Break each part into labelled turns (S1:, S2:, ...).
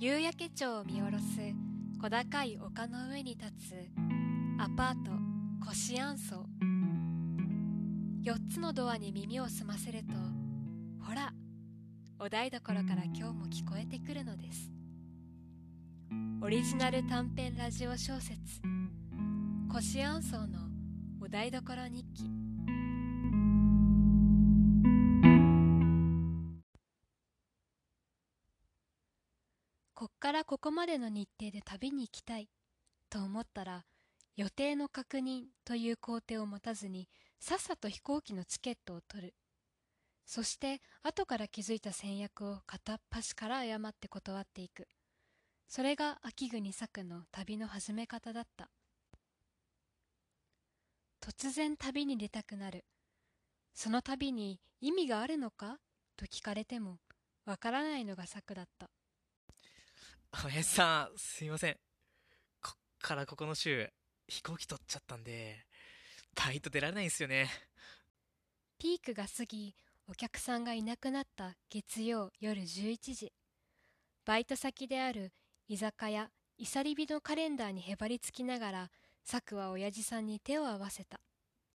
S1: 夕焼け町を見下ろす小高い丘の上に立つアパートコシアンソ4つのドアに耳を澄ませるとほらお台所から今日も聞こえてくるのです。オリジナル短編ラジオ小説「コシアンソのお台所日記」からここまでの日程で旅に行きたいと思ったら予定の確認という工程を持たずにさっさと飛行機のチケットを取る。そして後から気づいた戦略を片っ端から誤って断っていく。それが秋国作の旅の始め方だった。突然旅に出たくなる。その旅に意味があるのかと聞かれてもわからないのが作だった。
S2: おやじさん、すいません。こっからここの週、飛行機取っちゃったんで、バイト出られないんすよね。
S1: ピークが過ぎお客さんがいなくなった月曜夜11時バイト先である居酒屋いさりびのカレンダーにへばりつきながらサクは親父さんに手を合わせた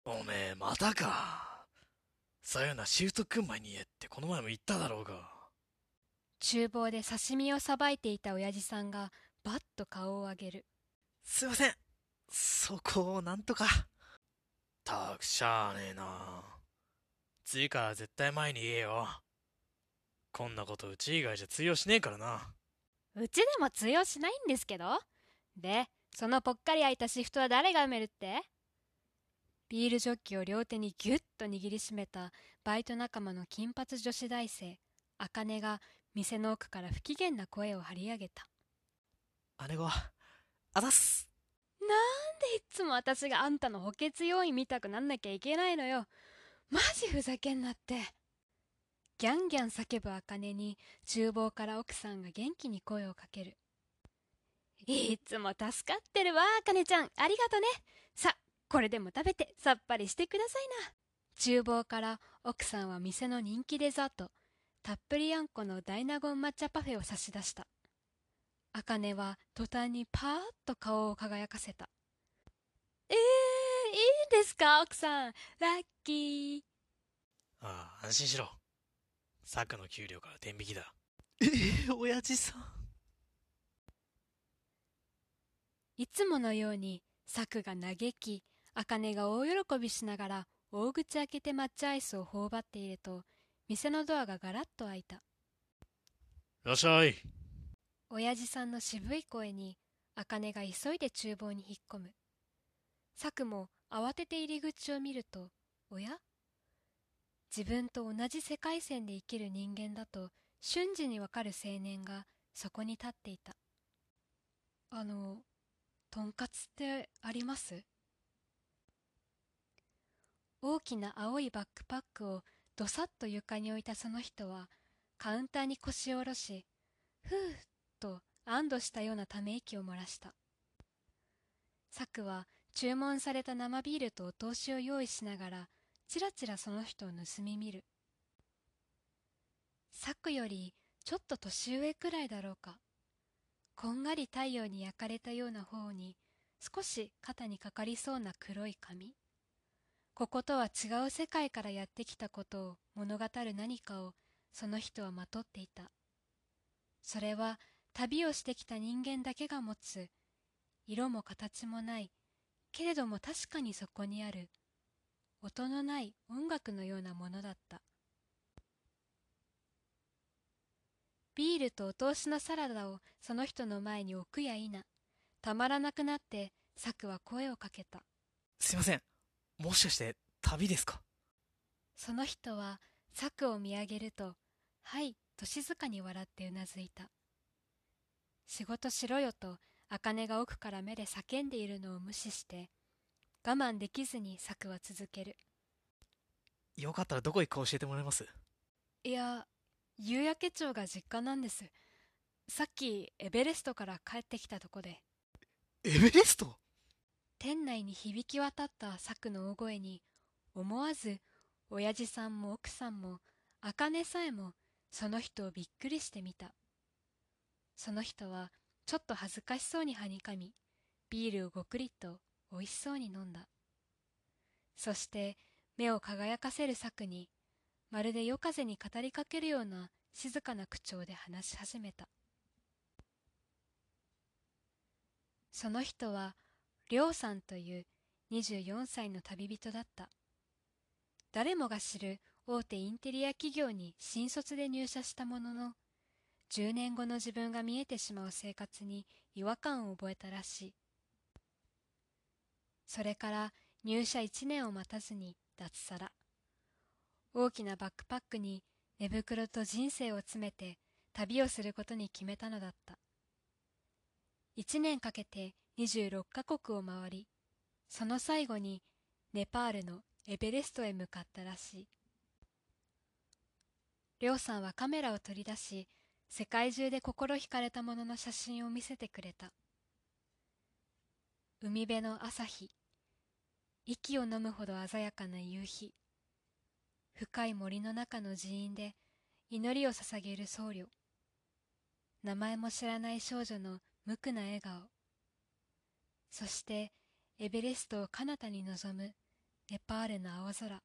S2: おめえ、またか。そういうのはシフト組む前に言えってこの前も言っただろうが。
S1: 厨房で刺身をさばいていた親父さんがバッと顔を上げる
S2: すいません。そこをなんとか。たくしゃあねえな。次から絶対前に言えよ。こんなことうち以外じゃ通用しねえからな。
S1: うちでも通用しないんですけどでそのぽっかり空いたシフトは誰が埋めるって？ビールジョッキを両手にギュッと握りしめたバイト仲間の金髪女子大生茜が店の奥から不機嫌な声を張り上げた。
S2: 姉子、あざっす。
S1: なんでいっつも私があんたの補欠要員見たくなんなきゃいけないのよ。マジふざけんなって。ギャンギャン叫ぶ茜に厨房から奥さんが元気に声をかける。いっつも助かってるわ茜ちゃん。ありがとね。さこれでも食べてさっぱりしてくださいな。厨房から奥さんは店の人気デザートたっぷりあんこの大納言抹茶パフェを差し出した茜は途端にパーッと顔を輝かせたえー、いいんですか奥さんラッキー
S2: ああ、安心しろ。サクの給料から天引きだ。ええ親父さん。
S1: いつものようにサクが嘆き茜が大喜びしながら大口開けて抹茶アイスを頬張っていると店のドアがガラッと開いた。
S2: いらっしゃい。
S1: 親父さんの渋い声に茜が急いで厨房に引っ込む。サクも慌てて入り口を見るとおや？自分と同じ世界線で生きる人間だと瞬時にわかる青年がそこに立っていた。あのとんかつってあります？大きな青いバックパックをどさっと床に置いたその人はカウンターに腰を下ろしふうと安堵したようなため息を漏らした。サクは注文された生ビールとお通しを用意しながらちらちらその人を盗み見る。サクよりちょっと年上くらいだろうか。こんがり太陽に焼かれたような方に少し肩にかかりそうな黒い髪。こことは違う世界からやってきたことを物語る何かをその人はまとっていた。それは旅をしてきた人間だけが持つ。色も形もない。けれども確かにそこにある。音のない音楽のようなものだった。ビールとお通しのサラダをその人の前に置くや否。たまらなくなってサクは声をかけた。
S2: すいません。もしかして、旅ですか？
S1: その人はサクを見上げると「はい」と静かに笑ってうなずいた。仕事しろよと茜が奥から目で叫んでいるのを無視して我慢できずにサクは続ける。
S2: よかったらどこ行くか教えてもらえます？
S1: いや夕焼け町が実家なんです。さっきエベレストから帰ってきたとこで。
S2: エベレスト？
S1: 店内に響き渡ったサクの大声に思わず親父さんも奥さんも茜さえもその人をびっくりしてみた。その人はちょっと恥ずかしそうにはにかみビールをごくりとおいしそうに飲んだ。そして目を輝かせる策にまるで夜風に語りかけるような静かな口調で話し始めた。その人は亮さんという24歳の旅人だった。誰もが知る大手インテリア企業に新卒で入社したものの10年後の自分が見えてしまう生活に違和感を覚えたらしい。それから入社1年を待たずに脱サラ。大きなバックパックに寝袋と人生を詰めて旅をすることに決めたのだった。1年かけて26カ国を回りその最後にネパールのエベレストへ向かったらしい。りょうさんはカメラを取り出し世界中で心惹かれたものの写真を見せてくれた。海辺の朝日息を飲むほど鮮やかな夕日深い森の中の寺院で祈りを捧げる僧侶。名前も知らない少女の無垢な笑顔。そしてエベレストを彼方に望むネパールの青空。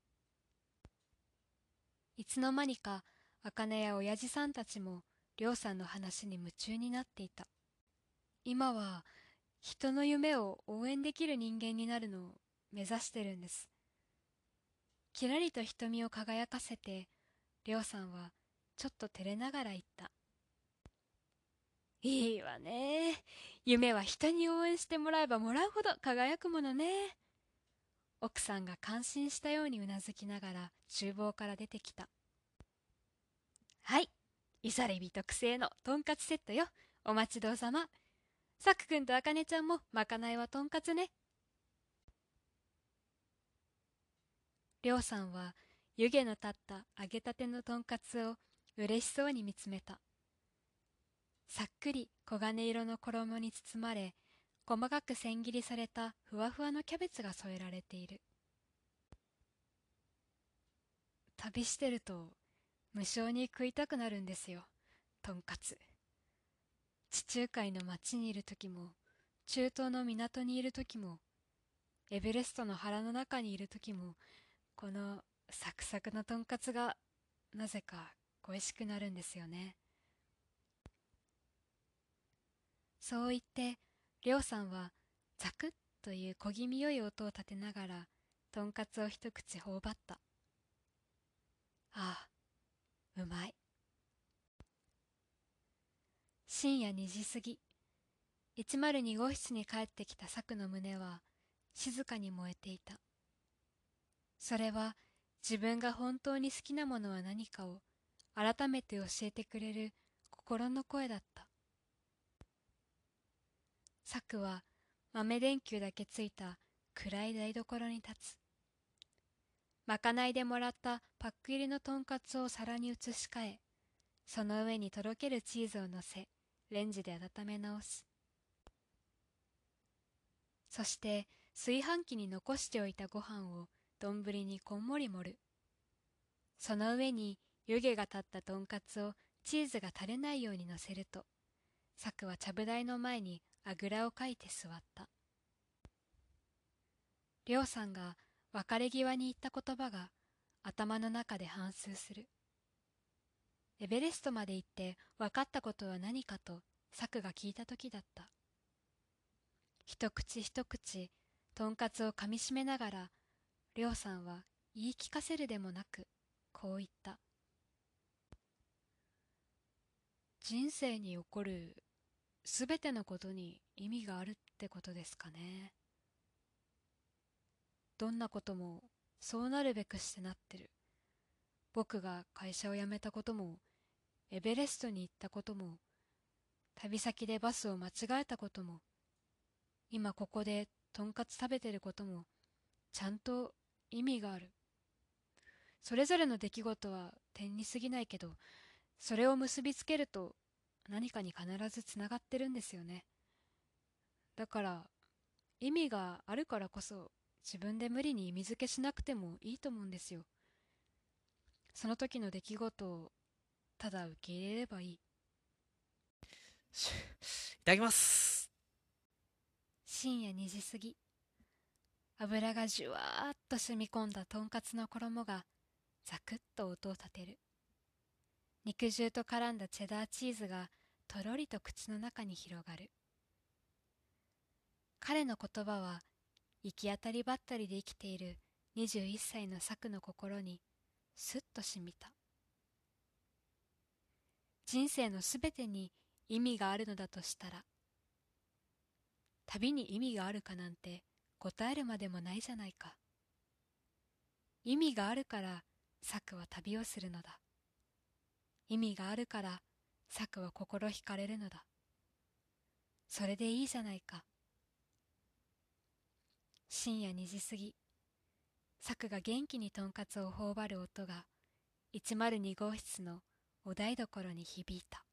S1: いつの間にか茜や親父さんたちもりょうさんの話に夢中になっていた。今は人の夢を応援できる人間になるのを目指してるんです。きらりと瞳を輝かせてりょうさんはちょっと照れながら言った。いいわね。夢は人に応援してもらえばもらうほど輝くものね。奥さんが感心したようにうなずきながら厨房から出てきた。はい。イサレビ特製のとんかつセットよ。お待ちどうさま。さくくんとあかねちゃんもまかないはとんかつね。りょうさんは湯気の立った揚げたてのとんかつを嬉しそうに見つめた。さっくり黄金色の衣に包まれ細かく千切りされたふわふわのキャベツが添えられている。旅してると無性に食いたくなるんですよとんかつ。地中海の町にいる時も中東の港にいる時もエベレストの腹の中にいる時もこのサクサクのとんかつがなぜか恋しくなるんですよね。そう言ってりょうさんはザクッという小気味よい音を立てながらとんかつを一口頬張った。ああうまい。深夜2時過ぎ。102号室に帰ってきた策の胸は静かに燃えていた。それは自分が本当に好きなものは何かを改めて教えてくれる心の声だった。策は豆電球だけついた暗い台所に立つまかないでもらったパック入りのとんかつを皿に移し替え、その上にとろけるチーズを乗せ、レンジで温め直す。そして炊飯器に残しておいたご飯を丼にこんもり盛る。その上に湯気が立ったとんかつをチーズが垂れないように乗せると、サクはちゃぶ台の前にあぐらをかいて座った。りょうさんが別れ際に言った言葉が頭の中で反芻する。エベレストまで行って分かったことは何かとサクが聞いた時だった。一口一口、とんかつをかみしめながら、りょうさんは言い聞かせるでもなく、こう言った。人生に起こるすべてのことに意味があるってことですかね。どんなこともそうなるべくしてなってる。僕が会社を辞めたことも、エベレストに行ったことも、旅先でバスを間違えたことも、今ここでとんかつ食べてることも、ちゃんと意味がある。それぞれの出来事は点に過ぎないけど、それを結びつけると何かに必ずつながってるんですよね。だから、意味があるからこそ自分で無理に意味付けしなくてもいいと思うんですよ。その時の出来事をただ受け入れればいい。
S2: しいただきます。
S1: 深夜2時過ぎ油がじゅわーっと染み込んだとんかつの衣がザクッと音を立てる肉汁と絡んだチェダーチーズがとろりと口の中に広がる。彼の言葉は行き当たりばったりで生きている21歳の作の心にすっとしみた。人生のすべてに意味があるのだとしたら旅に意味があるかなんて答えるまでもないじゃないか。意味があるから作は旅をするのだ。意味があるから策は心惹かれるのだ。それでいいじゃないか。深夜2時過ぎ作が元気にとんかつを頬張る音が102号室のお台所に響いた。